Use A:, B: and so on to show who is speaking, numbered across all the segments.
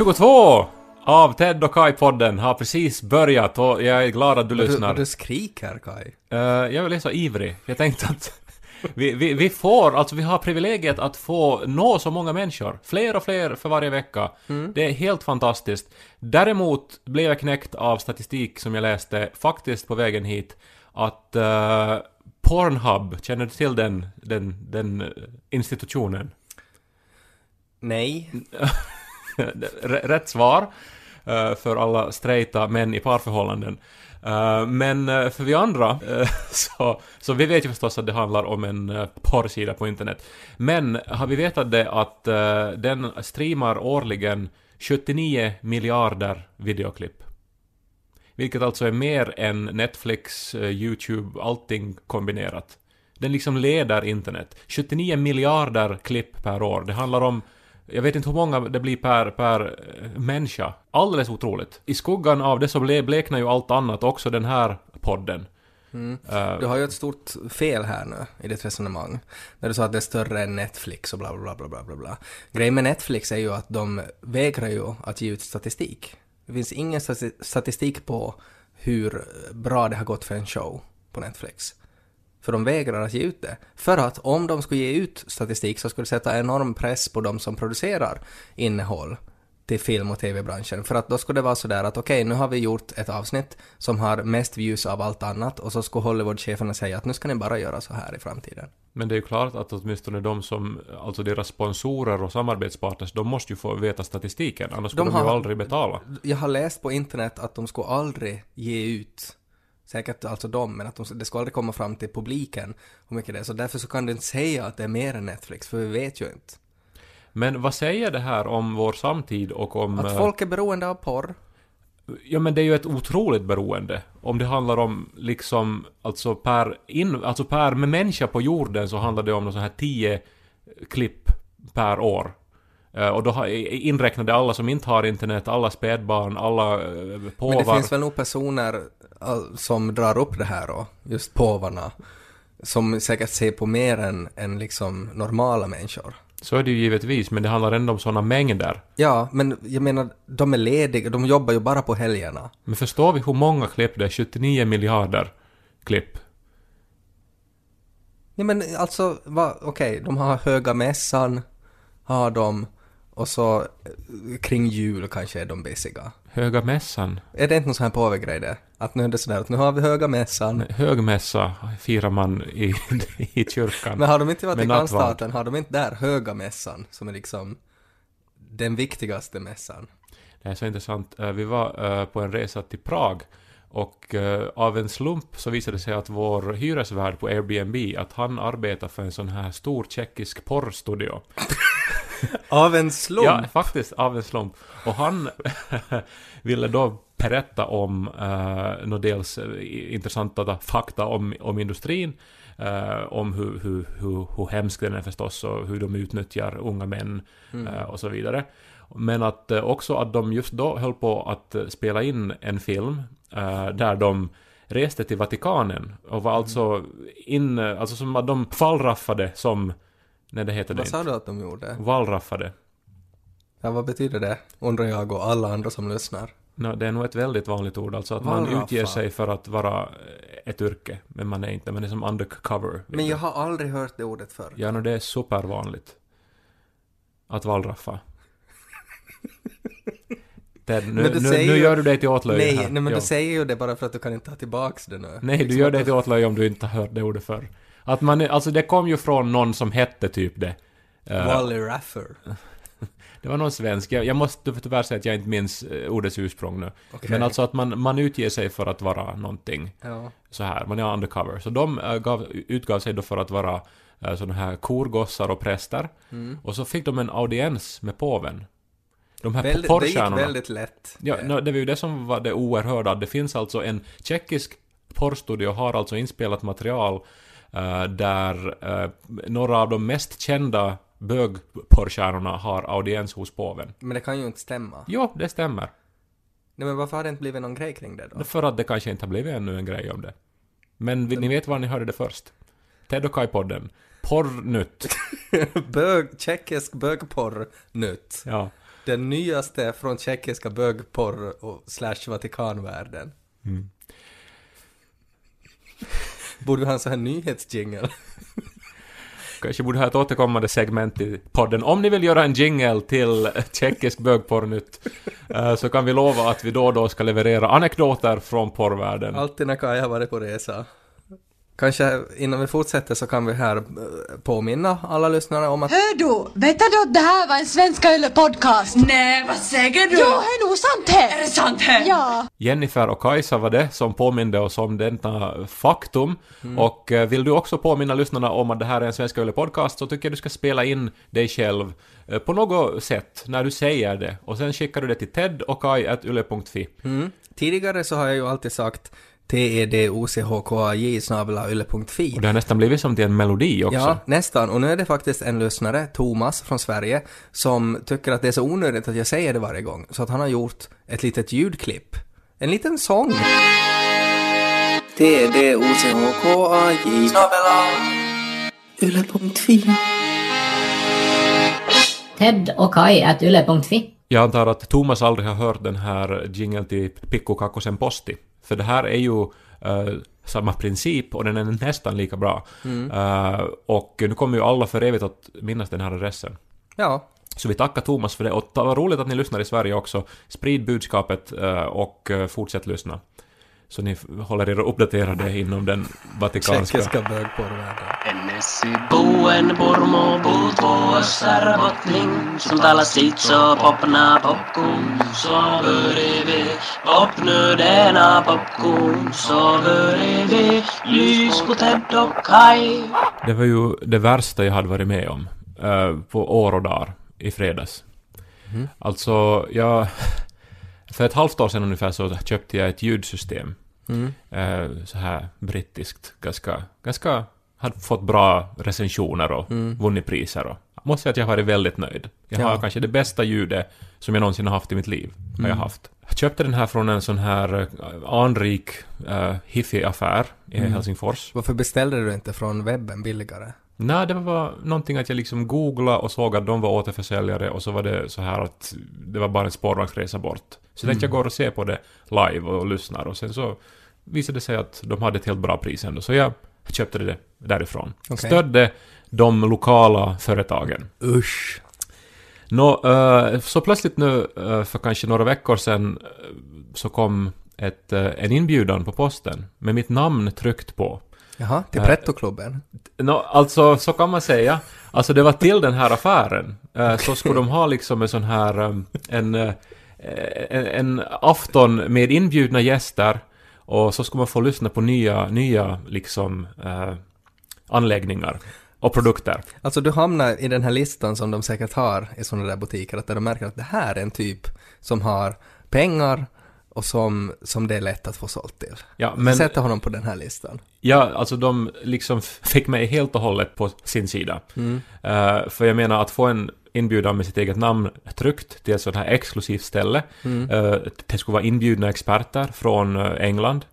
A: Avsnitt 22 av Ted och Kai-podden har precis börjat och jag är glad att du lyssnar.
B: Du, du skriker Kai.
A: Eh, jag är så ivrig. Jag tänkte att vi, vi, vi får, alltså vi har privilegiet att få nå så många människor. Fler och fler för varje vecka. Det är helt fantastiskt. Däremot blev jag knäckt av statistik som jag läste faktiskt på vägen hit att eh, Pornhub, känner du till den, den, den eh, institutionen?
B: Nej.
A: Rätt svar eh, för alla straighta män i parförhållanden. Eh, men eh, för vi andra, så, så vi vet ju förstås att det handlar om en porrsida på internet. Men har vi vetat det att den streamar årligen 79 miljarder videoklipp. Vilket alltså är mer än Netflix, YouTube, allting kombinerat. Den liksom leder internet. 79 miljarder klipp per år. Det handlar om jag vet inte hur många det blir per, per eh, människa. Alldeles otroligt. I skuggan av det så ble, bleknar ju allt annat, också den här podden. Eh,
B: Du har ju ett stort fel här nu i ditt resonemang. När du sa att det är större än Netflix och bla bla bla bla bla bla. Grejen med Netflix är ju att de vägrar ju att ge ut statistik. Det finns ingen stati- statistik på hur bra det har gått för en show på Netflix. För de vägrar att ge ut det. För att om de skulle ge ut statistik så skulle det sätta enorm press på de som producerar innehåll till film och tv-branschen. För att då skulle det vara sådär att okej, nu har vi gjort ett avsnitt som har mest views av allt annat och så skulle Hollywood-cheferna säga att nu ska ni bara göra så här i framtiden.
A: Men det är ju klart att åtminstone de som, alltså deras sponsorer och samarbetspartners, de måste ju få veta statistiken, annars skulle de,
B: har-
A: ju aldrig betala.
B: Jag har läst på internet att de skulle aldrig ge ut Säkert alltså de, men att de, det skulle aldrig komma fram till publiken hur mycket det är. Så därför så kan du inte säga att det är mer än Netflix, för vi vet ju inte.
A: Men vad säger det här om vår samtid och om...
B: Att
A: eh,
B: folk är beroende av porr.
A: Ja men det är ju ett otroligt beroende. Om det handlar om liksom, alltså per, in, alltså per med människa på jorden så handlar det om någon sån här 10 klipp per år. Eh, och då inräknade alla som inte har internet, alla spädbarn, alla eh,
B: Men det
A: påvar.
B: finns väl nog personer som drar upp det här då, just påvarna, som säkert ser på mer än, än liksom normala människor.
A: Så är det ju givetvis, men det handlar ändå om såna mängder.
B: Ja, men jag menar, de är lediga, de jobbar ju bara på helgerna.
A: Men förstår vi hur många klipp det är? 79 miljarder klipp.
B: Ja men alltså, okej, de har höga mässan, har de, och så eh, kring jul kanske är de busiga.
A: Höga mässan.
B: Är det inte någon sån här påvegrej det? Att nu är det sådär att nu har vi höga mässan,
A: Högmässa firar man i, i kyrkan.
B: men har de inte i
A: Med
B: Vatikanstaten, har de inte där höga mässan som är liksom den viktigaste mässan?
A: Det är så intressant. Eh, Vi var eh, på en resa till Prag och av en slump så visade det sig att vår hyresvärd på Airbnb, att han arbetar för en sån här stor tjeckisk porrstudio.
B: Av en slump?
A: Ja, faktiskt av en slump. Och han ville då berätta om något dels eh, intressanta fakta om, om industrin, eh, om hur, hur, hur, hur hemsk den är förstås och hur de utnyttjar unga män eh, och så vidare. Men att eh, också att de just då höll på att eh, spela in en film eh, där de reste till Vatikanen och var alltså in, alltså som att de fallraffade som, nej det heter det
B: Vad sa
A: inte,
B: du att de gjorde?
A: vallraffade.
B: Ja, vad betyder det? Undrar jag och alla andra som lyssnar.
A: No, det är nog ett väldigt vanligt ord, alltså att man
B: Wallraffa.
A: utger sig för att vara ett yrke, men man är inte, man är som undercover.
B: Men jag har aldrig hört det ordet förr.
A: Ja, no, det är supervanligt. Att wallraffa. Ted, nu,
B: Men du
A: nu, nu gör du dig till åtlöje
B: Nej,
A: här.
B: nej men
A: Ja.
B: du säger ju det bara för att du kan inte ta tillbaks det nu.
A: Nej, du
B: Liksom
A: gör dig till åtlöje om du inte har hört det ordet förr. Att man, alltså det kom ju från någon som hette typ det. Eh,
B: Wally Raffer.
A: det var någon svensk. Jag, jag måste tyvärr säga att jag inte minns eh, ordets ursprung nu.
B: Okej.
A: Men alltså att man, man utger sig för att vara någonting.
B: Ja.
A: så här, man är undercover. Så de äh, gav, utgav sig då för att vara äh, sådana här korgossar och präster.
B: Mm.
A: Och så fick de en audiens med påven. De här
B: Väldigt, det gick
A: porrstjärnorna.
B: väldigt lätt.
A: Ja, no, det var ju det som var det oerhörda. Det finns alltså en tjeckisk porrstudio har alltså inspelat material där äh, några av de mest kända bögporrstjärnorna har audiens hos påven.
B: Men det kan ju inte stämma.
A: Jo, det stämmer.
B: Nej men varför har det inte blivit någon grej kring det då?
A: För att det kanske inte har blivit ännu en grej om det. Men ni vet var ni hörde det först. Ted och Kai-podden. Porrnytt.
B: Bög, tjeckisk bögporr nytt.
A: Ja.
B: Den nyaste från tjeckiska bögporr och slash Vatikanvärlden.
A: Mm.
B: Borde vi ha en sån här nyhetsjingle?
A: Kanske borde ha ett återkommande segment i podden. Om ni vill göra en jingle till tjeckisk bögporrnytt eh, så kan vi lova att vi då och då ska leverera anekdoter från porrvärlden.
B: Alltid när Kaj har varit på resa. Kanske innan vi fortsätter så kan vi här eh, påminna alla lyssnare om att
C: Hör du, vet du att det här var en Svenska Yle podcast?
D: Nej, vad säger du?
C: Jo, det är nog sant här!
D: Är det sant här?
C: Ja.
A: Jennifer och Kajsa var det som påminde oss om detta faktum. Och eh, vill du också påminna lyssnarna om att det här är en Svenska Yle podcast så tycker jag du ska spela in dig själv eh, på något sätt när du säger det. Och sen skickar du det till ted och kaj.yle.fi.
B: mm, tidigare så har jag ju alltid sagt tedockhkaj yle.fi
A: Och det har nästan blivit som till en melodi också.
B: Ja, nästan. Och nu är det faktiskt en lyssnare, Thomas från Sverige, som tycker att det är så onödigt att jag säger det varje gång. Så att han har gjort ett litet ljudklipp. En liten sång. T-D-O-C-H-K-A-J Yle.fi
E: Ted och Kai at yle.fi.
A: Jag antar att Thomas aldrig har hört den här jingeln till Pikku Kakkosen Posti. För det här är ju eh, samma princip och den är nästan lika bra. Eh, och nu kommer ju alla för evigt att minnas den här adressen.
B: Ja,
A: Så vi tackar Thomas för det och vad roligt att ni lyssnar i Sverige också. Sprid budskapet eh, och fortsätt lyssna. Så ni håller er uppdaterade inom den vatikanska...
B: tjeckiska bögporrvärlden.
F: Purmo puutvo össärbottning Som talar sitt så popna popcorn Så börjar vi. Popnödena popcorn Så börjar vi. Lys på Ted och Kai
A: Det var ju det värsta jag hade varit med om eh, på år och dagar i fredags. Alltså, jag... För ett halvt år sedan ungefär så köpte jag ett ljudsystem.
B: Mm.
A: Eh, så här brittiskt. Ganska... ganska hade fått bra recensioner och vunnit priser och... Måste säga att jag har varit väldigt nöjd. Jag har
B: Ja.
A: kanske det bästa ljudet som jag någonsin har haft i mitt liv. Har jag haft. Jag köpte den här från en sån här eh, anrik uh, hifi-affär i Helsingfors.
B: Varför beställde du inte från webben billigare?
A: Nej, det var någonting att jag liksom googlade och såg att de var återförsäljare och så var det så här att det var bara en spårvagnsresa bort. Så tänkte jag går och ser på det live och lyssnar och sen så visade det sig att de hade ett helt bra pris ändå. Så jag köpte det därifrån.
B: Okej.
A: Stödde de lokala företagen.
B: Usch.
A: Nå, eh, så plötsligt nu eh, för kanske några veckor sedan eh, så kom ett, en inbjudan på posten med mitt namn tryckt på.
B: Jaha, till Pretto-klubben?
A: Nå, alltså så kan man säga. Alltså det var till den här affären. Så skulle de ha liksom en sån här um, en, en, en afton med inbjudna gäster och så skulle man få lyssna på nya, nya liksom eh, anläggningar och produkter.
B: Alltså du hamnar i den här listan som de säkert har i sådana där butiker, att de märker att det här är en typ som har pengar och som, som det är lätt att få sålt till.
A: Ja,
B: Men... Sätter honom på den här listan.
A: ja, alltså de liksom fick mig helt och hållet på sin sida. Eh, för jag menar att få en inbjudan med sitt eget namn tryckt till ett sånt här exklusivt ställe. Eh, det skulle vara inbjudna experter från eh, England.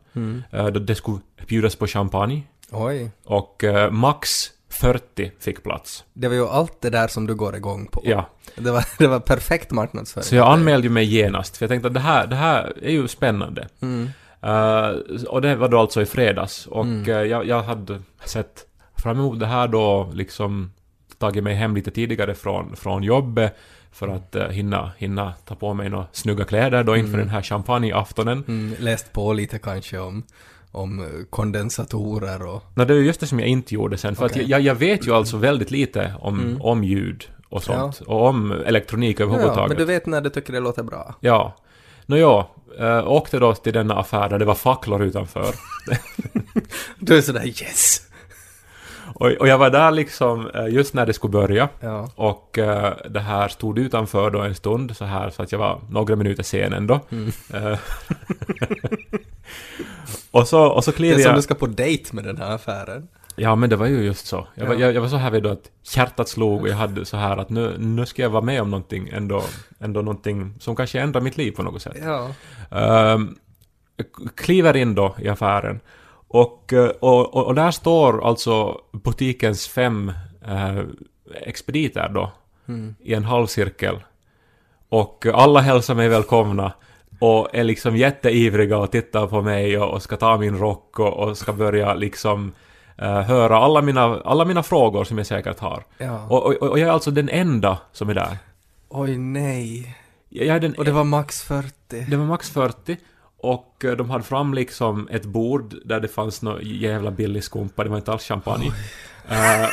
A: Eh, det- det skulle bjudas på champagne.
B: Oj.
A: Och max 40 fick plats.
B: Det var ju allt det där som du går igång på.
A: Ja,
B: Det var, det var perfekt marknadsföring.
A: så jag anmälde mig genast, för jag tänkte att det här, det här är ju spännande.
B: Mm.
A: Eh, och det var då alltså i fredags, och eh, jag, jag hade sett fram emot det här då, liksom tagit mig hem lite tidigare från, från jobbet för att uh, hinna, hinna ta på mig några snygga kläder då inför den här champagneaftonen.
B: Mm, läst på lite kanske om, om eh, kondensatorer och...
A: Nej, det är ju just det som jag inte gjorde sen, för
B: Okej.
A: att jag, jag vet ju alltså väldigt lite om, om ljud och sånt, och om elektronik
B: Ja,
A: överhuvudtaget.
B: men du vet när du tycker det låter bra.
A: Ja. Nåja, äh, åkte då till denna affär där det var facklor utanför.
B: Du är sådär yes!
A: Och, och jag var där liksom eh, just när det skulle börja.
B: Ja.
A: Och eh, det här stod utanför då en stund så här så att jag var några minuter sen ändå.
B: Mm.
A: Eh, och så, och så
B: Det är som
A: jag...
B: du ska på dejt med den här affären.
A: Ja men det var ju just så. Jag var,
B: Ja.
A: jag, jag var så här vid då att hjärtat slog och jag hade så här att nu, nu ska jag vara med om någonting ändå, ändå någonting som kanske ändrar mitt liv på något sätt.
B: Ja.
A: Ehm, kliver in då i affären. Och, eh, och, och, och där står alltså butikens fem eh, expediter då i en halvcirkel. Och alla hälsar mig välkomna och är liksom jätteivriga och tittar på mig och, och ska ta min rock och, och ska börja liksom eh, höra alla mina, alla mina frågor som jag säkert har.
B: Ja.
A: Och, och, och jag är alltså den enda som är där.
B: Oj nej.
A: Jag är den
B: Och det var max 40.
A: det var max 40 och eh, de hade fram liksom ett bord där det fanns någon jävla billig skumpa, det var inte alls champagne. Eh,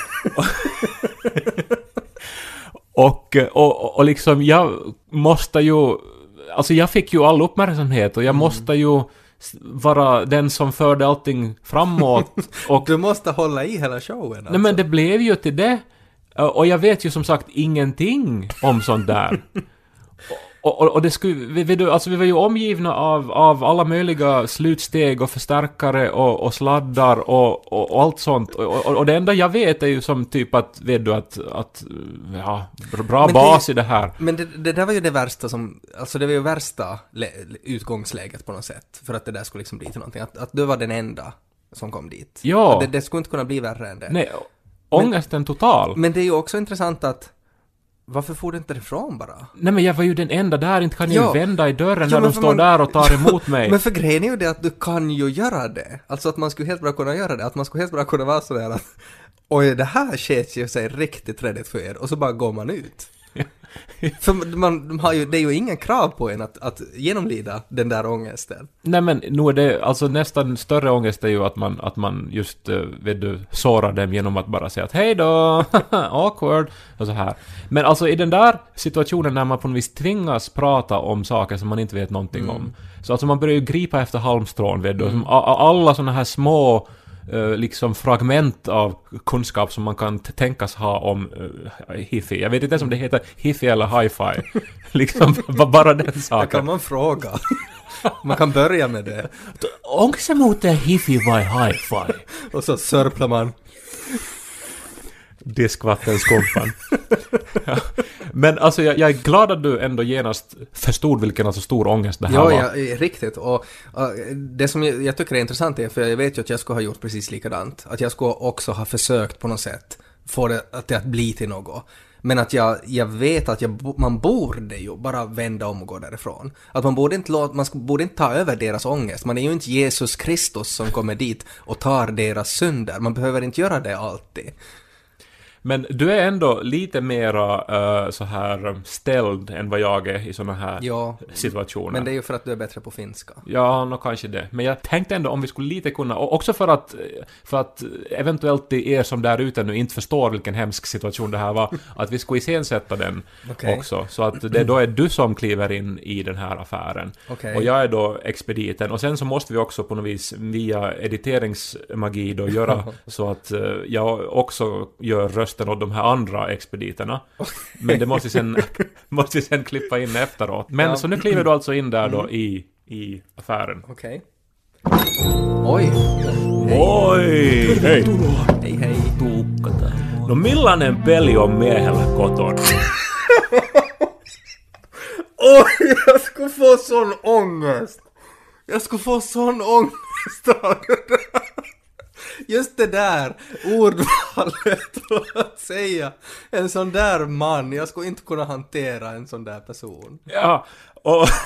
A: och, och, och liksom jag måste ju... Alltså jag fick ju all uppmärksamhet och jag måste ju vara den som förde allting framåt. Och,
B: Du måste hålla i hela showen alltså.
A: nej men det blev ju till det. Och jag vet ju som sagt ingenting om sånt där. Och, och, och det skulle, vi, vi, alltså vi var ju omgivna av, av alla möjliga slutsteg och förstärkare och, och sladdar och, och, och allt sånt. Och, och, det enda jag vet är ju som typ att, vet du, att, att ja, bra
B: Men det-
A: bas i det här.
B: Men det, det där var ju det värsta som, alltså det var ju värsta lä- utgångsläget på något sätt. För att det där skulle liksom bli till någonting. Att, att du var den enda som kom dit.
A: Ja.
B: Det, det skulle inte kunna bli värre än det.
A: Nej, ångesten total.
B: Men det är ju också intressant att varför får du inte ifrån bara?
A: Nej men jag var ju den enda där, inte kan jag
B: Ja.
A: ju vända i dörren
B: Ja,
A: när de står
B: man-
A: där och tar emot mig.
B: Men för grejen är ju det att du kan ju göra det. Alltså att man skulle helt bra kunna göra det. Att man skulle helt bra kunna vara sådär att Oj, det här sket ju sig riktigt redigt för er och så bara går man ut. För man, de har ju, det är ju ingen krav på en att, att genomlida den där ångesten.
A: Nej men nu är det, alltså nästan större ångest är ju att man, att man just, uh, vet du, sårar dem genom att bara säga att hej då, awkward, och så här. Men alltså i den där situationen när man på något vis tvingas prata om saker som man inte vet någonting om. Så alltså man börjar ju gripa efter halmstrån, vet du. A- Alla såna här små eh, liksom fragment av kunskap som man kan tänkas ha om uh, hifi. Jag vet inte ens om det heter hifi eller hi-fi. liksom bara den
B: Det
A: saken.
B: kan man fråga. man kan börja med det.
A: Onko se muuten hifi vai hi-fi?
B: Och så sörplar man.
A: Diskvattenskumpan. ja. Men alltså jag, jag är glad att du ändå genast förstod vilken alltså stor ångest det här
B: Ja,
A: var.
B: ja, eh, riktigt. Och uh, det som jag, jag tycker är intressant är, för jag vet ju att jag skulle ha gjort precis likadant, att jag skulle också ha försökt på något sätt få det att, det att bli till något. Men att jag, jag vet att jag, man borde ju bara vända om och gå därifrån. Att man borde inte låta, man borde inte ta över deras ångest. Man är ju inte Jesus Kristus som kommer dit och tar deras synder. Man behöver inte göra det alltid.
A: Men du är ändå lite mera eh, så här ställd än vad jag är i såna här
B: Ja,
A: situationer.
B: men det är ju för att du är bättre på finska.
A: Ja, nog kanske det. Men jag tänkte ändå om vi skulle lite kunna, och också för att, för att eventuellt till er som där ute nu inte förstår vilken hemsk situation det här var, att vi skulle iscensätta den
B: Okej.
A: också. Så att det då är du som kliver in i den här affären.
B: Okej.
A: Och jag är då expediten. Och sen så måste vi också på något vis via editeringsmagi då göra så att eh, jag också gör rösten åt de här andra expediterna. Men det måste sen, måste sen klippa in efteråt. Men
B: Ja.
A: så nu kliver du alltså in där då i, i affären.
B: Okej. Oj!
A: Oi! Hei!
B: Hej hej!
A: No millainen peli on miehellä kotona?
B: Oj, jag skulle få sån ångest! Jag skulle få sån ångest av det där. Just det där ordvalet att säga en sån där man, jag skulle inte kunna hantera en sån där person.
A: Ja, och...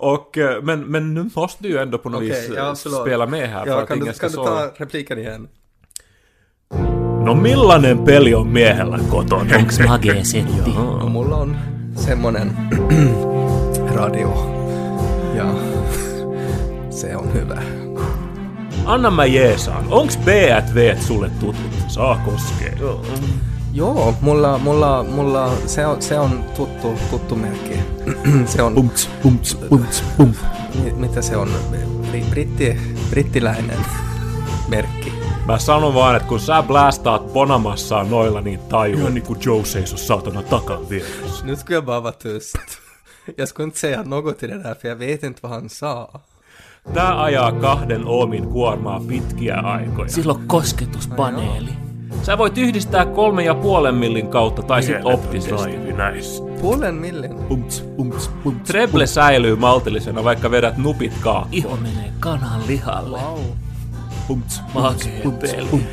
A: Och, eh, men, men nu måste du ju ändå på något
B: Okej,
A: vis
B: ja,
A: eh, spela med här för
B: Ja,
A: att
B: kan du,
A: ingen ska
B: kan du ta repliken igen?
A: No millainen peli on miehellä kotona?
F: Onks magee setti?
B: No, mulla on semmonen radio. Ja, se on hyvä.
A: Anna mä jeesaan. Onks B&V sulle tutut? Saa koskee.
B: Joo, mulla, mulla, mulla se, on, se on tuttu, tuttu merkki. se on...
A: Pumts, pumts, pumts, pum.
B: Mi- mitä se on? Bri- Britti, brittiläinen merkki.
A: Mä sanon vaan, että kun sä blastaat Bonamassaan noilla, niin tajuu. Ihan niinku Joe seisoo saatana takan vieressä.
B: Ska jag bara vara tyst. Jag skulle inte säga något till det där för jag vet inte vad han sa.
A: Tää ajaa kahden oomin kuormaa pitkiä aikoja.
F: Sillä on kosketuspaneeli.
A: Sä voit yhdistää kolme ja puolen millin kautta tai sit optisesti.
B: Puolen millin.
A: Pumts, pumts, pumts. Treble säilyy maltillisena, vaikka vedät nupit kaakkoon.
F: Iho menee kanan lihalle.
B: Wow.
A: Pumts,
F: Makee peli.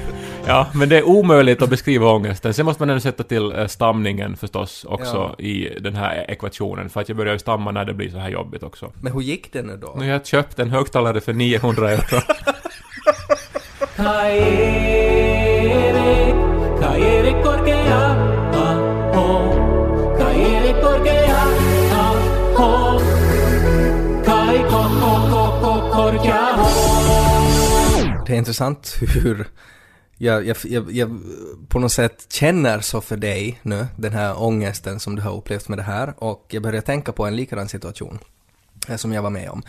A: Ja, men det är omöjligt att beskriva ångesten. Sen måste man ändå sätta till eh, stamningen förstås också
B: Ja.
A: i den här ekvationen. För att jag börjar ju stamma när det blir så här jobbigt också.
B: Men hur gick det nu då?
A: Nu har jag köpt en högtalare för 900 euro.
B: Det är intressant hur jag, jag, jag, jag på något sätt känner så för dig nu, den här ångesten som du har upplevt med det här och jag börjar tänka på en likadan situation eh, som jag var med om.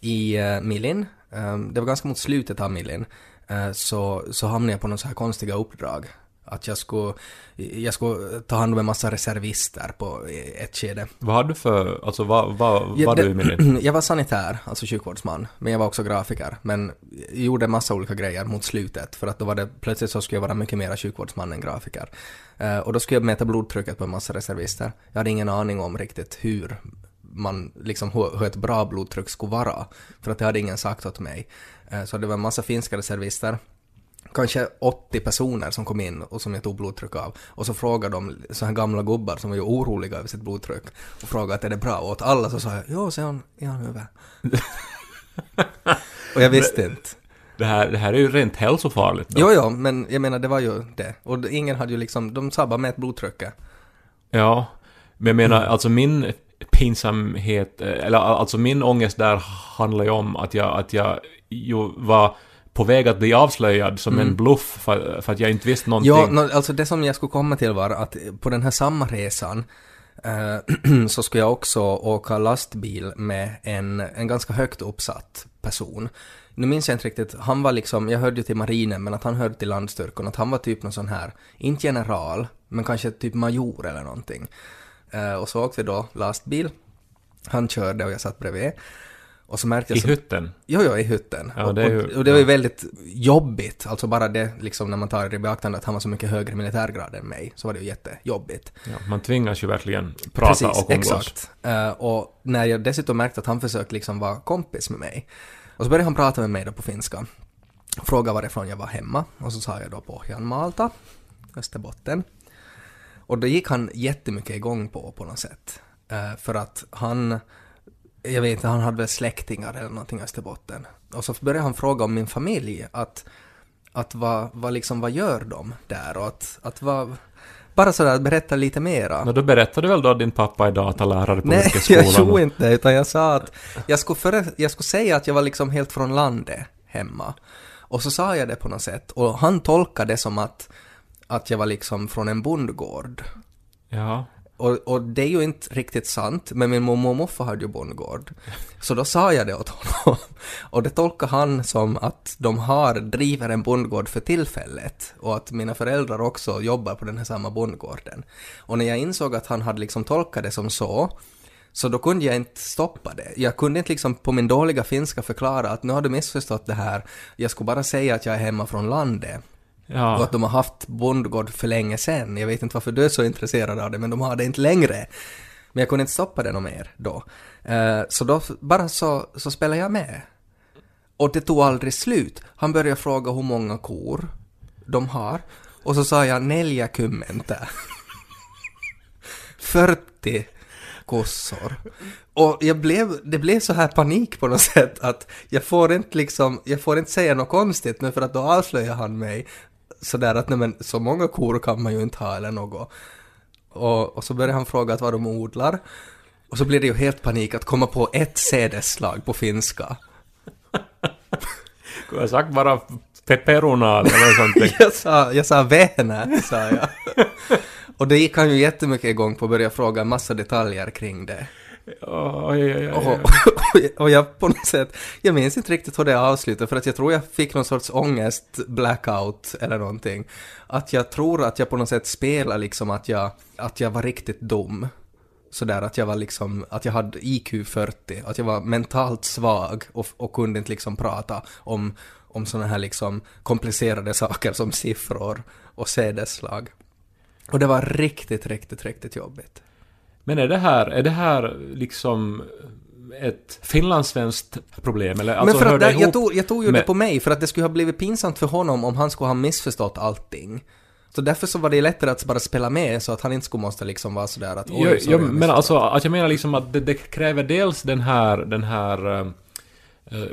B: I eh, uh, Millin, um, eh, det var ganska mot slutet av Millin, uh, så, så hamnade jag på några så här konstiga uppdrag. Att jag skulle, jag skulle ta hand om en massa reservister på ett skede.
A: vad hade du för... Alltså vad, vad var
B: det-
A: du med din?
B: Jag var sanitär, alltså sjukvårdsman, men jag var också grafiker. Men gjorde en massa olika grejer mot slutet, för att då var det plötsligt så skulle jag vara mycket mer sjukvårdsman än grafiker. Eh, och då skulle jag mäta blodtrycket på en massa reservister. Jag hade ingen aning om riktigt hur man, liksom hur, hur ett bra blodtryck skulle vara, för att det hade ingen sagt åt mig. Eh, så det var en massa finska reservister kanske 80 personer som kom in och som jag tog blodtryck av. Och så frågade de så här gamla gubbar som var ju oroliga över sitt blodtryck och frågade att är det bra? Och åt alla så sa jag jo, så är han, är han över. och jag visste inte.
A: Det här, det här är ju rent hälsofarligt. Då.
B: Jo, jo, men jag menar det var ju det. Och ingen hade ju liksom, de sa bara med ett blodtrycket.
A: Ja, men jag menar alltså min pinsamhet, eh, eller alltså min ångest där handlar ju om att jag, att jag ju var på väg att bli avslöjad som en bluff för, för att jag inte visste någonting.
B: Ja, nå, alltså det som jag skulle komma till var att på den här samma resan eh, så skulle jag också åka lastbil med en, en ganska högt uppsatt person. Nu minns jag inte riktigt, han var liksom, jag hörde ju till marinen men att han hörde till landstyrkan, att han var typ någon sån här, inte general, men kanske typ major eller någonting. Eh, och så åkte vi då lastbil, han körde och jag satt bredvid. Och så märkte
A: I
B: jag så,
A: hytten.
B: Jo, jo, i hytten.
A: Ja,
B: och,
A: det ju-
B: och, och det var ju väldigt jobbigt, alltså bara det liksom när man tar det i beaktande att han var så mycket högre militärgrad än mig, så var det ju jättejobbigt.
A: Ja, man tvingas ju verkligen prata och umgås.
B: exakt. Eh, och när jag dessutom märkte att han försökte liksom vara kompis med mig, och så började han prata med mig då på finska. Fråga varifrån jag var hemma, och så sa jag då Pohjanmaalta, Österbotten. Och då gick han jättemycket igång på, på något sätt. Eh, för att han, jag vet inte, han hade väl släktingar eller någonting i Österbotten. Och så började han fråga om min familj, att, att vad, vad liksom, vad gör de där? Och att, att vad, bara sådär, berätta lite mera.
A: Men då berättade väl då att din pappa är datalärare på
B: Nej,
A: yrkesskolan?
B: jag tror inte utan jag sa att jag skulle, före, jag skulle säga att jag var liksom helt från landet hemma. Och så sa jag det på något sätt och han tolkade det som att, att jag var liksom från en bondgård.
A: Ja.
B: Och, och det är ju inte riktigt sant, men min mormor och morfar hade ju bondgård. Så då sa jag det åt honom. Och det tolkade han som att de har, driver en bondgård för tillfället. Och att mina föräldrar också jobbar på den här samma bondgården. Och när jag insåg att han hade liksom tolkat det som så, så då kunde jag inte stoppa det. Jag kunde inte liksom på min dåliga finska förklara att nu har du missförstått det här. Jag skulle bara säga att jag är hemma från landet. Och att de har haft bondgård för länge sedan. Jag vet inte varför du är så intresserad av det, men de har det inte längre. Men jag kunde inte stoppa det något mer då. Eh, så då bara så, så spelade jag med. Och det tog aldrig slut. Han började fråga hur många kor de har. Och så sa jag ”Nelja kymmentä. 40 kossor. Och jag blev, det blev så här panik på något sätt att jag får inte liksom, jag får inte säga något konstigt nu för att då avslöjar han mig sådär att nej men så många kor kan man ju inte ha eller något. Och, och så börjar han fråga att vad de odlar. Och så blir det ju helt panik att komma på ett sädesslag på finska.
A: Jag har sagt bara peperona eller sånt.
B: Jag sa, jag sa vänä, sa jag. Och det gick han ju jättemycket igång på att börja fråga en massa detaljer kring det.
A: Oj, oj, oj,
B: Och, och jag på något sätt, jag minns inte riktigt hur det avslutade för att jag tror jag fick någon sorts ångest, blackout eller någonting. Att jag tror att jag på något sätt spelar liksom att jag, att jag var riktigt dum. Sådär att jag var liksom, att jag hade IQ 40, att jag var mentalt svag och, och kunde inte liksom prata om, om sådana här liksom komplicerade saker som siffror och sädesslag. Och det var riktigt, riktigt, riktigt jobbigt.
A: Men är det här, är det här liksom ett finlandssvenskt problem? Eller,
B: Men
A: alltså,
B: för
A: hör
B: att
A: det
B: jag, tog, jag tog ju det
A: med-
B: på mig för att det skulle ha blivit pinsamt för honom om han skulle ha missförstått allting. Så därför så var det lättare att bara spela med så att han inte skulle måste liksom vara sådär att oj,
A: Jo,
B: sorry,
A: jo,
B: jag
A: men alltså att jag menar liksom att det, det kräver dels den här, den här eh,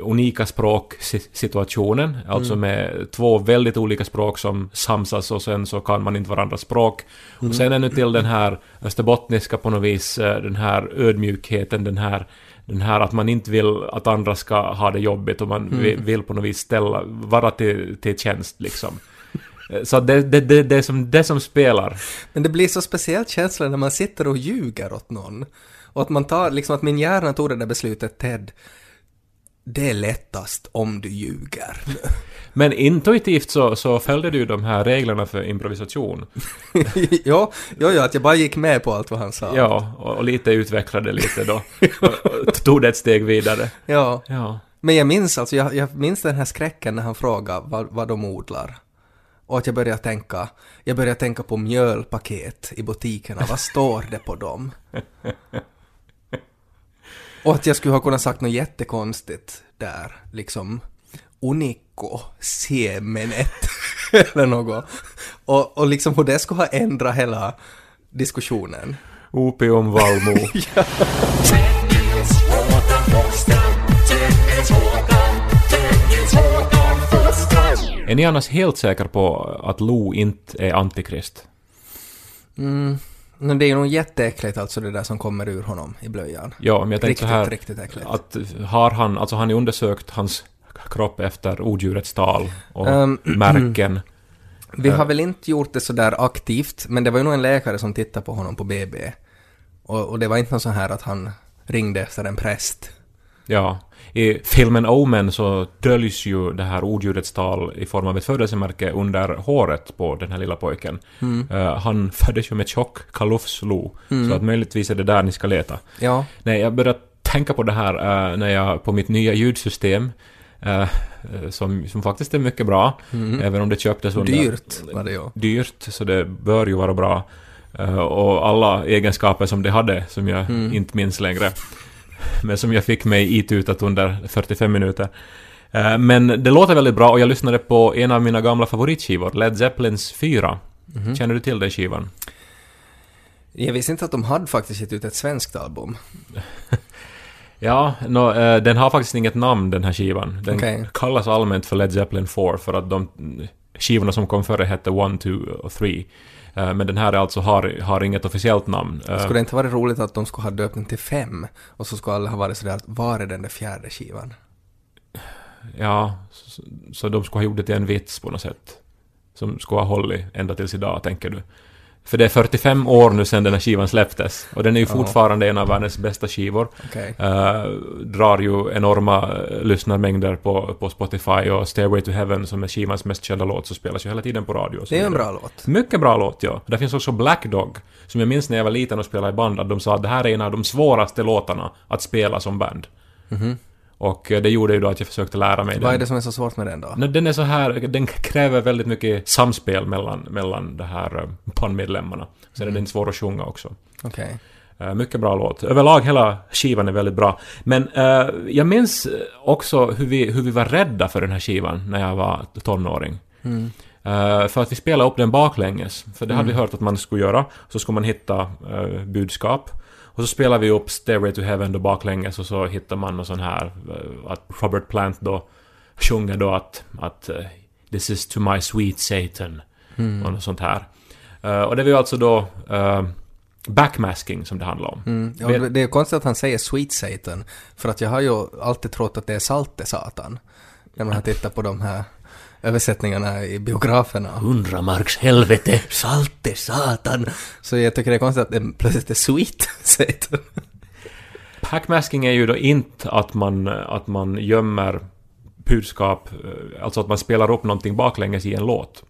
A: unika språksituationen, alltså
B: Mm.
A: med två väldigt olika språk som samsas och sen så kan man inte varandras språk.
B: Mm.
A: Och sen ännu till den här österbottniska på något vis, eh, den här ödmjukheten, den här den här att man inte vill att andra ska ha det jobbigt och man
B: Mm.
A: vill, på något vis ställa, vara till, till tjänst liksom. Eh, Så det, det, det, det, är som, det som spelar.
B: Men det blir så speciell känsla när man sitter och ljuger åt någon. Och att man tar, liksom att min hjärna tog det där beslutet, Ted, det är lättast om du ljuger.
A: Men intuitivt så, så följde du de här reglerna för improvisation.
B: ja, ja, ja, att jag bara gick med på allt vad han sa.
A: Ja, och, och lite utvecklade lite då. Tog det ett steg vidare.
B: ja.
A: Ja.
B: Men jag minns alltså, jag, jag minns den här skräcken när han frågade vad, vad de odlar. Och att jag började tänka, jag började tänka på mjölpaket i butikerna, vad står det på dem? Och att jag skulle ha kunnat sagt något jättekonstigt där, liksom Unico siemenet eller något. Och, och liksom hur det skulle ha ändrat hela diskussionen.
A: Opium Valmo. Är ni annars helt säkra på att Lo inte är antikrist?
B: Mm. Men det är ju nog jätteäckligt alltså det där som kommer ur honom i blöjan.
A: Ja, men jag tänkte
B: Riktigt,
A: så här
B: riktigt äckligt.
A: att har han, alltså han har undersökt hans kropp efter odjurets tal och
B: Ehm,
A: märken.
B: Vi har väl inte gjort det så där aktivt, men det var ju nog en läkare som tittade på honom på BB. Och, och det var inte någon sån här att han ringde efter en präst.
A: Ja. I filmen Omen så döljs ju det här odjurets tal i form av ett födelsemärke under håret på den här lilla pojken. Eh, han föddes ju med tjock kalufslo, så att möjligtvis är det där ni ska leta.
B: Ja,
A: Nej, jag började tänka på det här eh, när jag på mitt nya ljudsystem eh, som, som faktiskt är mycket bra, även om det köptes under...
B: dyrt var det ju.
A: Dyrt, så det bör ju vara bra. Eh, och alla egenskaper som det hade, som jag inte minns längre, men som jag fick mig itutat under 45 minuter. Eh, men det låter väldigt bra och jag lyssnade på en av mina gamla favoritskivor, Led Zeppelins 4. Känner du till den skivan?
B: Jag visste inte att de hade faktiskt gett ut ett svenskt album.
A: Ja, nå, eh, den har faktiskt inget namn den här skivan. Den
B: Okej.
A: kallas allmänt för Led Zeppelin 4 för att de skivorna som kom före hette 1, 2 och 3. Eh, men den här alltså har, har inget officiellt namn. Eh,
B: Skulle det inte varit roligt att de skulle ha döpt den till fem? Och så skulle alla ha varit sådär, var är den där fjärde skivan?
A: Ja, så, så de skulle ha gjort det till en vits på något sätt. Som skulle ha hållit ända tills idag, tänker du. För det är 45 år nu sedan den här skivan släpptes. Och den är ju fortfarande en av världens bästa skivor.
B: Okej.
A: Eh, drar ju enorma uh, lyssnarmängder på, på Spotify och Stairway to Heaven som är skivans mest kända låt så spelas ju hela tiden på radio.
B: Det är en bra låt.
A: Mycket bra låt, ja. Där finns också Black Dog, som jag minns när jag var liten och spelade i band, att de sa att det här är en av de svåraste låtarna att spela som band. Och eh, det gjorde ju då att jag försökte lära mig
B: Mhm. Vad är
A: den.
B: det som är så svårt med den då?
A: Den är så här, den kräver väldigt mycket samspel mellan, mellan de här eh, bandmedlemmarna. Sen är den svår att sjunga också.
B: Okej.
A: Eh, mycket bra låt. Överlag hela skivan är väldigt bra. Men eh, jag minns också hur vi, hur vi var rädda för den här skivan när jag var tonåring. Eh, för att vi spelade upp den baklänges. För det hade vi hört att man skulle göra. Så skulle man hitta eh, budskap. Och så spelar vi upp Stairway to Heaven då baklänges och så hittar man någon sån här eh, att Robert Plant då sjunger då att, att eh, This is to my sweet Satan. Och något sånt här. Eh, och det var ju alltså då backmasking som det handlar om.
B: Mm. Ja, det är konstigt att han säger Sweet Satan, för att jag har ju alltid trott att det är Salte Satan. När man har tittat på de här översättningarna i biograferna.
A: Hundra marks helvete!
B: Salte Satan! Så jag tycker det är konstigt att det plötsligt är Sweet Satan.
A: Backmasking är ju då inte att man, att man gömmer budskap, eh, alltså att man spelar upp någonting baklänges i en låt.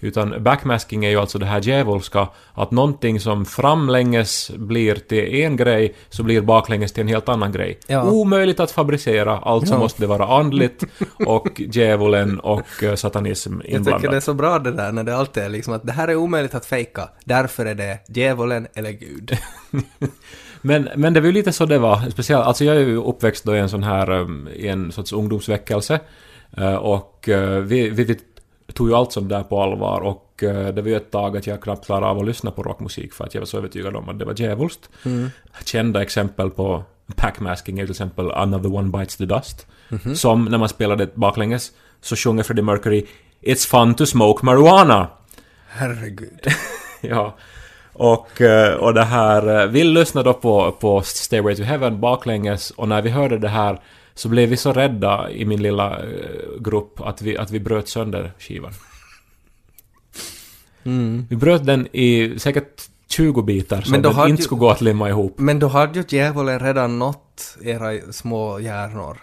A: Utan backmasking är ju alltså det här djävulska, att någonting som framlänges blir till en grej, så blir baklänges till en helt annan grej.
B: Ja.
A: Omöjligt att fabricera, alltså
B: Ja.
A: måste det vara andligt och djävulen och eh, satanism
B: Jag tycker
A: inblandat.
B: det är så bra det där när det alltid är liksom att det här är omöjligt att fejka, därför är det djävulen eller Gud.
A: Men, men det var ju lite så det var. Speciellt, alltså jag är ju uppväxt då i en sån här, um, i en sorts ungdomsväckelse. Eh, och eh, vi, vi, vi tog ju allt sånt där på allvar och eh, det var ju ett tag att jag knappt klarade av att lyssna på rockmusik för att jag var så övertygad om att det var djävulskt. Kända exempel på packmasking är till exempel Another One Bites the Dust. Som när man spelade baklänges så sjunger Freddie Mercury It's fun to smoke marijuana.
B: Herregud.
A: Ja. Och, eh, och det här, eh, vi lyssnade då på, på Stairway to Heaven baklänges och när vi hörde det här så blev vi så rädda i min lilla eh, grupp att vi, att vi bröt sönder skivan. Vi bröt den i säkert 20 bitar så
B: då
A: den inte
B: ju-
A: skulle gå att limma ihop.
B: Men då hade ju djävulen redan nått era små hjärnor.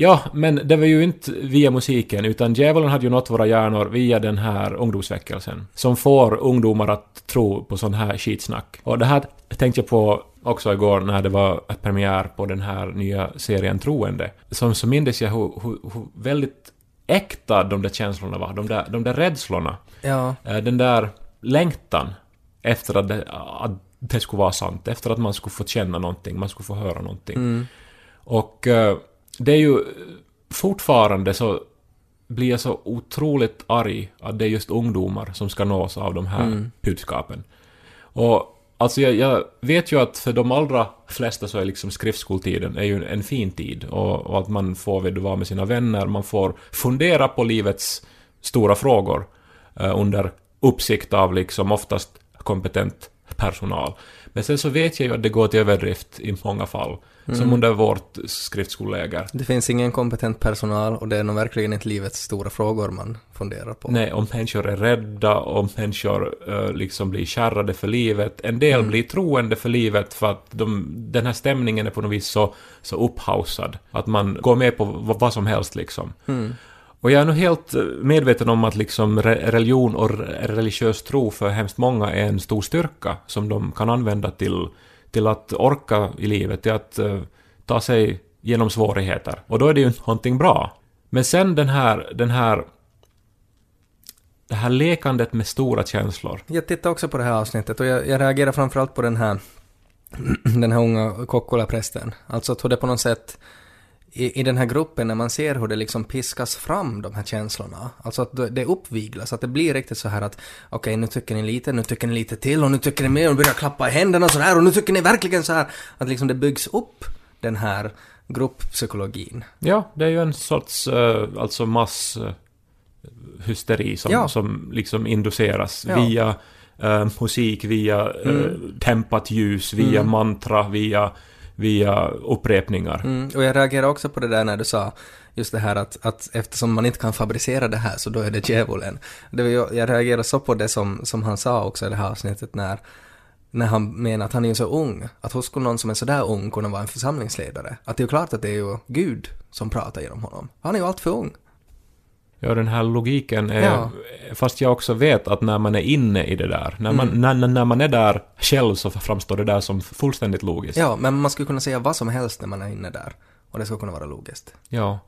A: Ja, men det var ju inte via musiken, utan djävulen hade ju nått våra hjärnor via den här ungdomsväckelsen. Som får ungdomar att tro på sån här skitsnack. Och det här tänkte jag på också igår när det var premiär på den här nya serien Troende. Som så mindes jag hur, hur, hur väldigt äkta de där känslorna var, de där, de där rädslorna.
B: Ja.
A: Eh, Den där längtan efter att det, att det skulle vara sant, efter att man skulle få känna någonting, man skulle få höra någonting. Och eh, det är ju fortfarande så blir jag så otroligt arg att det är just ungdomar som ska nås av de här budskapen. Och alltså jag, jag vet ju att för de allra flesta så är liksom skriftskoltiden är ju en fin tid och, och att man får vara med sina vänner, man får fundera på livets stora frågor eh, under uppsikt av liksom oftast kompetent personal. Men sen så vet jag ju att det går till överdrift i många fall. Som under vårt skriftskoleläger.
B: Det finns ingen kompetent personal och det är nog verkligen inte livets stora frågor man funderar på.
A: Nej, om människor är rädda, om människor eh, liksom blir kärrade för livet. En del blir troende för livet för att de, den här stämningen är på något vis så, så upphausad. Att man går med på vad, som helst liksom. Och jag är nog helt eh, medveten om att liksom religion och religiös tro för hemskt många är en stor styrka som de kan använda till, till att orka i livet, till att uh, ta sig genom svårigheter. Och då är det ju någonting bra. Men sen den här, den här det här lekandet med stora känslor.
B: Jag tittar också på det här avsnittet och jag, jag reagerar framförallt på den här, den här unga Kokkola-prästen. Alltså att hur det på något sätt i, i den här gruppen när man ser hur det liksom piskas fram de här känslorna. Alltså att det, uppviglas, att det blir riktigt så här att okej nu tycker ni lite, nu tycker ni lite till och nu tycker ni mer och börjar klappa i händerna och sådär och nu tycker ni verkligen så här. Att liksom det byggs upp den här grupppsykologin.
A: Ja, det är ju en sorts uh, alltså mass uh, hysteri som,
B: Ja.
A: som liksom induceras
B: Ja.
A: via eh, musik, via eh, tempat ljus, via mantra, via, via upprepningar.
B: Mm, och jag reagerar också på det där när du sa just det här att, att eftersom man inte kan fabricera det här så då är det djävulen. Det var, ju- jag reagerar så på det som, som han sa också i det här avsnittet när, när han menar att han är ju så ung. Att hur skulle någon som är sådär ung kunna vara en församlingsledare? Att det är ju klart att det är ju Gud som pratar genom honom. Han är ju allt för ung.
A: Ja, den här logiken är...
B: Ja.
A: Fast jag också vet att när man är inne i det där, när man,
B: Mm.
A: när, när- man är där själv så framstår det där som fullständigt logiskt.
B: Ja, men man skulle kunna säga vad som helst när man är inne där. Och det skulle kunna vara logiskt.
A: Ja.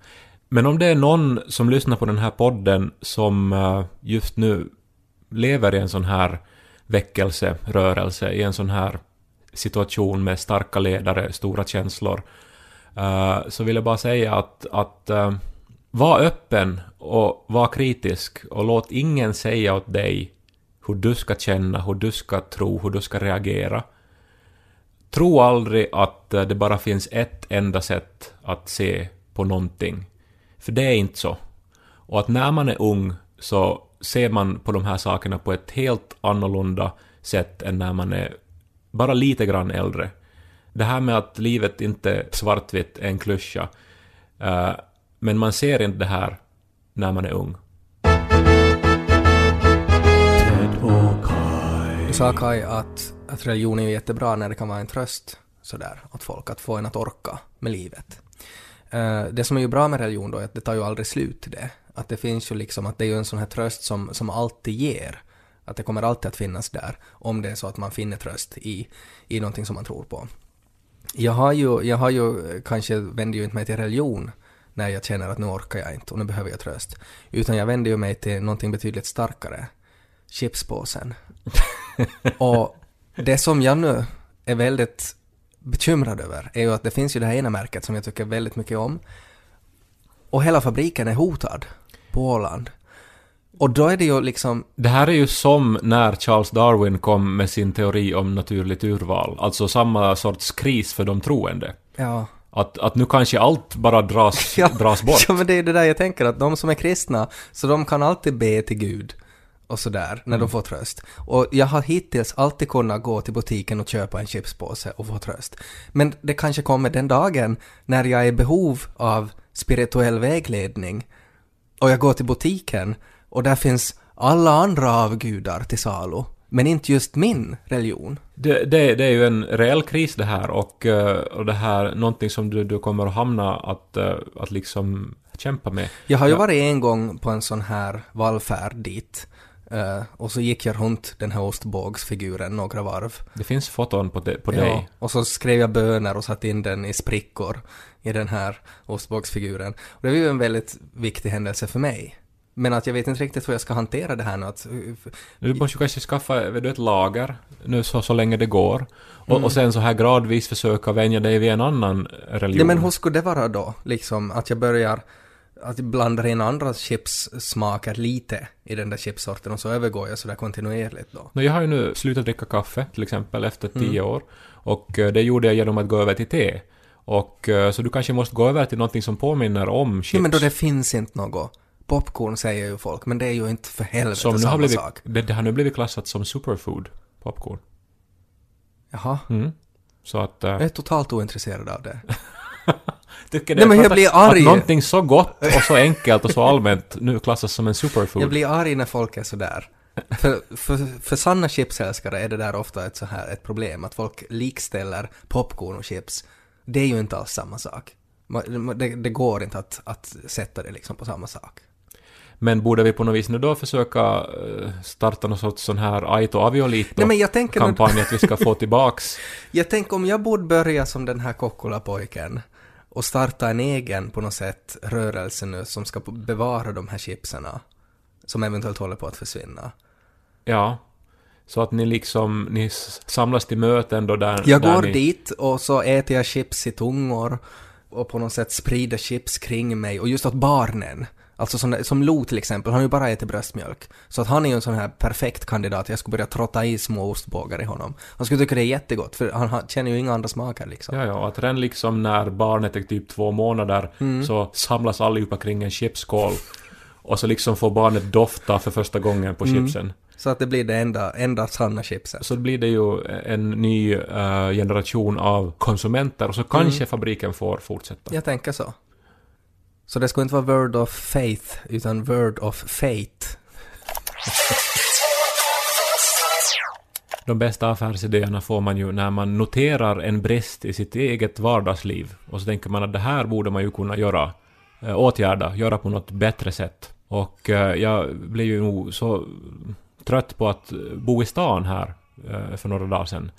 A: Men om det är någon som lyssnar på den här podden som eh, just nu lever i en sån här väckelserörelse, i en sån här situation med starka ledare, stora känslor, eh, så vill jag bara säga att, att eh, var öppen och var kritisk och låt ingen säga åt dig hur du ska känna, hur du ska tro, hur du ska reagera. Tro aldrig att eh, det bara finns ett enda sätt att se på någonting. För det är inte så. Och att när man är ung så ser man på de här sakerna på ett helt annorlunda sätt än när man är bara lite grann äldre. Det här med att livet inte är svartvitt är en klyscha. Eh, Eh, men man ser inte det här när man är ung.
B: Du sa Kai att, att religion är jättebra när det kan vara en tröst sådär åt folk, att få en att orka med livet. Eh, det som är ju bra med religion då är att det tar ju aldrig slut det. Att det finns ju liksom, att det är ju en sån här tröst som, som alltid ger. Att det kommer alltid att finnas där, om det är så att man finner tröst i, i någonting som man tror på. Jag har ju, jag har ju, kanske vänder ju inte mig till religion när jag känner att nu orkar jag inte och nu behöver jag tröst. Utan jag vänder ju mig till någonting betydligt starkare. Chipspåsen. och det som jag nu är väldigt bekymrad över är ju att det finns ju det här ena märket som jag tycker väldigt mycket om. Och hela fabriken är hotad på Åland. Och då är det ju liksom,
A: Det här är ju som när Charles Darwin kom med sin teori om naturligt urval. Alltså samma sorts kris för de troende.
B: ja,
A: Att, att nu kanske allt bara dras, dras bort.
B: Ja, men det är det där jag tänker att de som är kristna, så de kan alltid be till Gud och sådär när
A: Mm.
B: de får tröst. Och jag har hittills alltid kunnat gå till butiken och köpa en chipspåse och få tröst. Men det kanske kommer den dagen när jag är i behov av spirituell vägledning och jag går till butiken och där finns alla andra avgudar till salu, men inte just min religion.
A: Det, det, det är ju en reell kris det här och, eh, och det här, någonting som du, du kommer att hamna att, eh, att liksom kämpa med.
B: Jag har ju
A: Ja.
B: varit en gång på en sån här vallfärd dit eh, och så gick jag runt den här ostbågsfiguren några varv.
A: Det finns foton på, de, på dig.
B: och så skrev jag böner och satte in den i sprickor i den här ostbågsfiguren. Och det var ju en väldigt viktig händelse för mig. Men att jag vet inte riktigt hur jag ska hantera det här nu. Att,
A: Du måste ju kanske skaffa vet du, ett lager nu så, så länge det går. Och,
B: Mm.
A: och sen så här gradvis försöka vänja dig vid en annan religion.
B: ja, men hur skulle det vara då? Liksom att jag börjar att jag blandar in andra chipssmaker lite i den där chipsorten och så övergår jag sådär kontinuerligt då.
A: Nå, jag har ju nu slutat dricka kaffe till exempel efter
B: Mm.
A: tio år. Och eh, det gjorde jag genom att gå över till te. Och eh, så du kanske måste gå över till någonting som påminner om chips.
B: Ja, men då det finns inte något. Popcorn säger ju folk, men det är ju inte för helvete
A: som
B: samma
A: blivit,
B: sak.
A: det, det har nu blivit klassat som superfood, popcorn.
B: Jaha.
A: Mm. Så att... eh,
B: Jag är totalt ointresserad av det.
A: tycker
B: Nej, men jag blir arg.
A: Att någonting så gott och så enkelt och så allmänt nu klassas som en superfood.
B: Jag blir arg när folk är sådär. För, för, för sanna chipsälskare är det där ofta ett, så här, ett problem, att folk likställer popcorn och chips. Det är ju inte alls samma sak. Det, det går inte att, att sätta det liksom på samma sak.
A: Men borde vi på något vis nu då försöka eh, starta någon sorts sån här Aito Aviolito
B: Nej men jag tänker nu-
A: kampanj att vi ska få tillbaks
B: Jag tänker om jag borde börja som den här Kokkola-pojken och starta en egen på något sätt rörelse nu som ska bevara de här chipserna som eventuellt håller på att försvinna.
A: Ja. Så att ni liksom, ni samlas till möten då där...
B: Jag
A: där
B: går
A: ni,
B: dit och så äter jag chips i tungor och på något sätt sprider chips kring mig och just åt barnen. Alltså som, som Lo till exempel, han har ju bara ätit bröstmjölk. Så att han är ju en sån här perfekt kandidat, jag skulle börja trotta i små ostbågar i honom. Han skulle tycka det är jättegott, för han, han känner ju inga andra smaker liksom.
A: Ja, ja, att redan liksom när barnet är typ två månader
B: Mm.
A: så samlas allihopa kring en chipskål och så liksom får barnet dofta för första gången på
B: Mm.
A: chipsen.
B: Så att det blir det enda, enda sanna chipset.
A: Så blir det ju en ny eh, generation av konsumenter och så kanske
B: Mm.
A: fabriken får fortsätta.
B: Jag tänker så. Så det skulle inte vara word of faith, utan word of fate.
A: De bästa affärsidéerna får man ju när man noterar en brist i sitt eget vardagsliv. Och så tänker man att det här borde man ju kunna göra, eh, åtgärda, göra på något bättre sätt. Och eh, jag blev ju nog så trött på att eh, bo i stan här för några dagar sedan.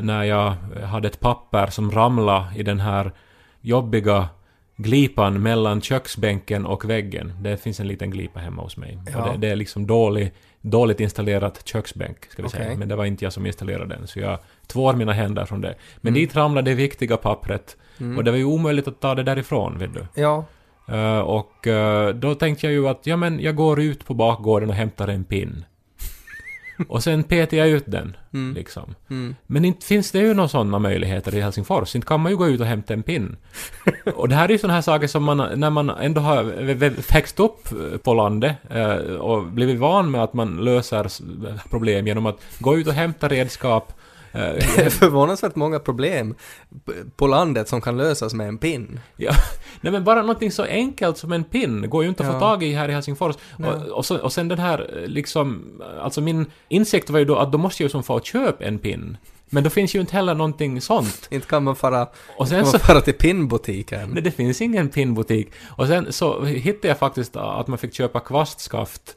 A: När jag hade ett papper som ramlade i den här jobbiga glipan mellan köksbänken och väggen. Det finns en liten glipa hemma hos mig.
B: Ja.
A: Det, det är liksom dålig, dåligt installerat köksbänk, ska vi
B: Okej.
A: säga. Men det var inte jag som installerade den, så jag tvår mina händer från det. Men dit ramlade det viktiga pappret. Och det var ju omöjligt att ta det därifrån, vet du.
B: Ja,
A: Eh, och eh, då tänkte jag ju att, ja men jag går ut på bakgården och hämtar en pin. Och sen petar jag ut den, liksom. Men inte finns det ju några sådana möjligheter i Helsingfors. Inte kan man ju gå ut och hämta en pin. och det här är ju sådana här saker som man, när man ändå har växt upp på landet eh, och blivit van med att man löser problem genom att gå ut och hämta redskap. Eh,
B: det är förvånansvärt många problem på landet som kan lösas med en pin.
A: Ja, nej men bara någonting så enkelt som en pin går ju inte att få
B: Ja.
A: tag i här i Helsingfors. Och, och, så, och sen den här eh, liksom, alltså min insikt var ju då att då måste jag ju som få köpa en pin. Men då finns ju inte heller någonting sånt.
B: Inte kan man fara,
A: Och
B: kan
A: sen
B: man
A: så,
B: fara till pinbutiken.
A: nej det finns ingen pinbutik. Och sen så hittade jag faktiskt att man fick köpa kvastskaft.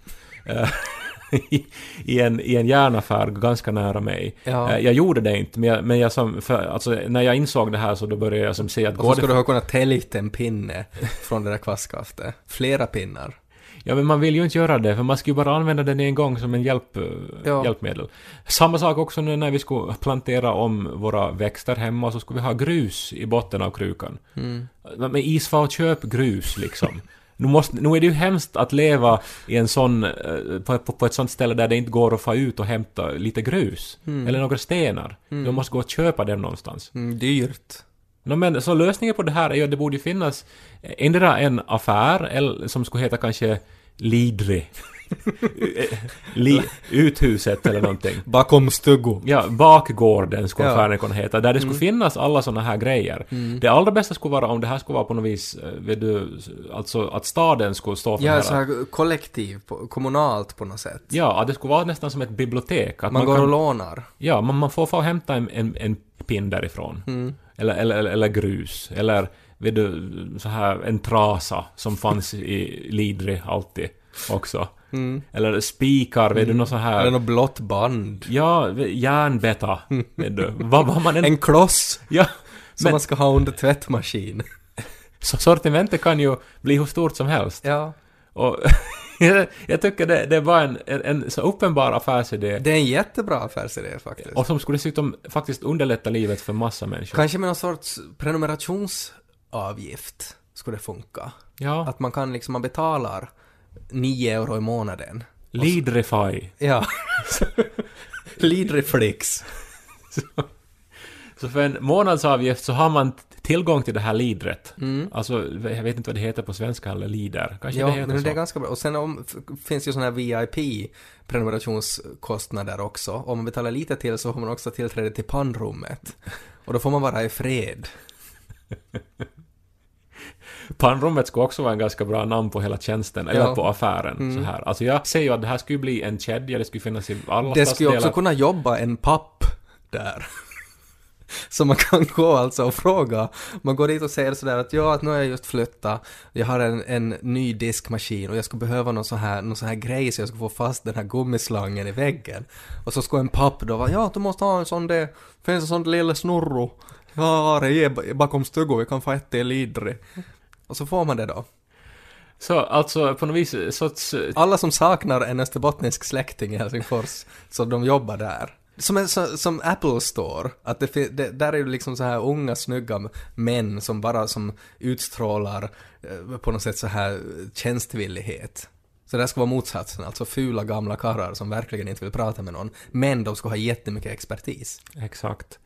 A: I, en, I en järnaffär ganska nära mig.
B: Ja.
A: Eh, Jag gjorde det inte, men jag, men jag som, för, alltså, när jag insåg det här så då började jag som se att
B: Och så
A: det
B: skulle du ha kunnat täljt en pinne från det där kvastskaftet. Flera pinnar.
A: Ja, men man vill ju inte göra det, för man ska ju bara använda den en gång som en hjälp, eh,
B: Ja.
A: hjälpmedel. Samma sak också nu när vi skulle plantera om våra växter hemma, så skulle vi ha grus i botten av krukan.
B: Mm.
A: Men isfar och köp grus liksom. Nu, måste, nu är det ju hemskt att leva i en sån, eh, på, på, på ett sånt ställe där det inte går att få ut och hämta lite grus. Eller några stenar. Du måste gå och köpa dem någonstans.
B: Mm, dyrt.
A: No, men, så lösningen på det här är ju att det borde finnas endera en affär eller, som skulle heta kanske Lidri. Li, uthuset eller någonting.
B: Bakom stuggo.
A: Ja, bakgården skulle
B: Ja. Mm.
A: kunna heta, där det skulle finnas alla såna här grejer. Det allra bästa skulle vara om det här skulle vara på något vis, eh, vet du, alltså att staden skulle stå för det
B: Ja,
A: här.
B: så här kollektiv, kommunalt på något sätt.
A: Ja, att det skulle vara nästan som ett bibliotek. Att
B: Man, går
A: kan,
B: och lånar.
A: Ja, man, man får få hämta en, en, en pin därifrån.
B: Mm.
A: Eller, eller, eller, eller grus. Eller, vet du, så här en trasa som fanns i Lidri alltid också. Eller spikar, vet du, något så
B: Mm. Eller
A: här...
B: något blått band.
A: Ja, järnbeta, vet du. Vad vad man än...
B: En kloss
A: Ja,
B: som
A: men
B: man ska ha under tvättmaskin.
A: så sortimentet kan ju bli hur stort som helst.
B: Ja.
A: Och jag, jag tycker det, det var en, en, en så uppenbar affärsidé.
B: Det är en jättebra affärsidé faktiskt.
A: Och som skulle dessutom faktiskt underlätta livet för massa människor.
B: Kanske med någon sorts prenumerationsavgift skulle det funka.
A: Ja,
B: Att man kan liksom, man betalar 9 euro i månaden.
A: Lidrify.
B: Ja. Lidreflix.
A: Så för en månadsavgift så har man tillgång till det här lidret. Alltså, jag vet inte vad det heter på svenska eller lider. Kanske
B: Mm. Ja,
A: det heter
B: men
A: så.
B: det är ganska bra. Och sen om, finns ju sådana här VIP-prenumerationskostnader också. Om man betalar lite till så får man också tillträde till pannrummet. Och då får man vara i fred.
A: Pannrummet skulle också vara en ganska bra namn på hela tjänsten, eller
B: Ja. Mm.
A: på affären. Så här. Alltså jag säger ju att det här skulle bli en kedja, det skulle finnas i alla
B: Det skulle också kunna jobba en papp där. Så man kan gå alltså och fråga, man går dit och säger sådär att ja, att nu har jag just flyttat, jag har en, en ny diskmaskin och jag skulle behöva någon sån här, någon sån här grej så jag ska få fast den här gummislangen i väggen. Och så skulle en papp då vara, ja du måste ha en sån där, finns en sån där lilla snurro. Ja, det är bakom stuggo, jag kan få ett till Lidri. Och så får man det då.
A: Så alltså på något vis sorts...
B: Alla som saknar en österbottnisk släkting i Helsingfors, så de jobbar där. Som, en, så, som Apple Store, att det, det, där är ju liksom så här unga snygga män som bara som utstrålar eh, på något sätt så här tjänstvillighet. Så det här ska vara motsatsen, alltså fula gamla karlar som verkligen inte vill prata med någon, men de ska ha jättemycket expertis.
A: Exakt.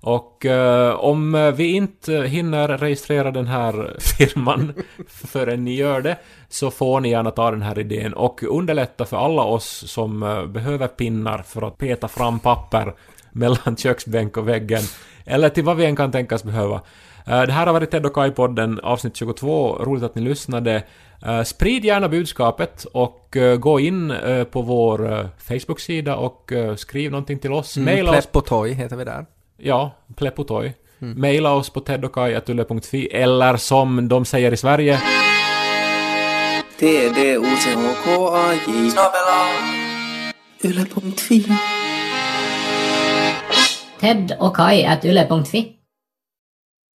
A: Och eh, om eh, vi inte hinner registrera den här firman förrän ni gör det, så får ni gärna ta den här idén och underlätta för alla oss som eh, behöver pinnar för att peta fram papper mellan köksbänk och väggen, eller till vad vi än kan tänkas behöva. Eh, det här har varit Ted och Kai-podden, avsnitt 22. Roligt att ni lyssnade. Eh, sprid gärna budskapet och eh, gå in på vår Facebook-sida och skriv någonting till oss. Maila oss
B: och Toy heter vi där.
A: Ja, Pleppotoy. Maila oss på tedokai.yle.fi eller som de säger i Sverige
B: T-D-O-C-H-K-A-J
E: Ted och Kai at yle.fi.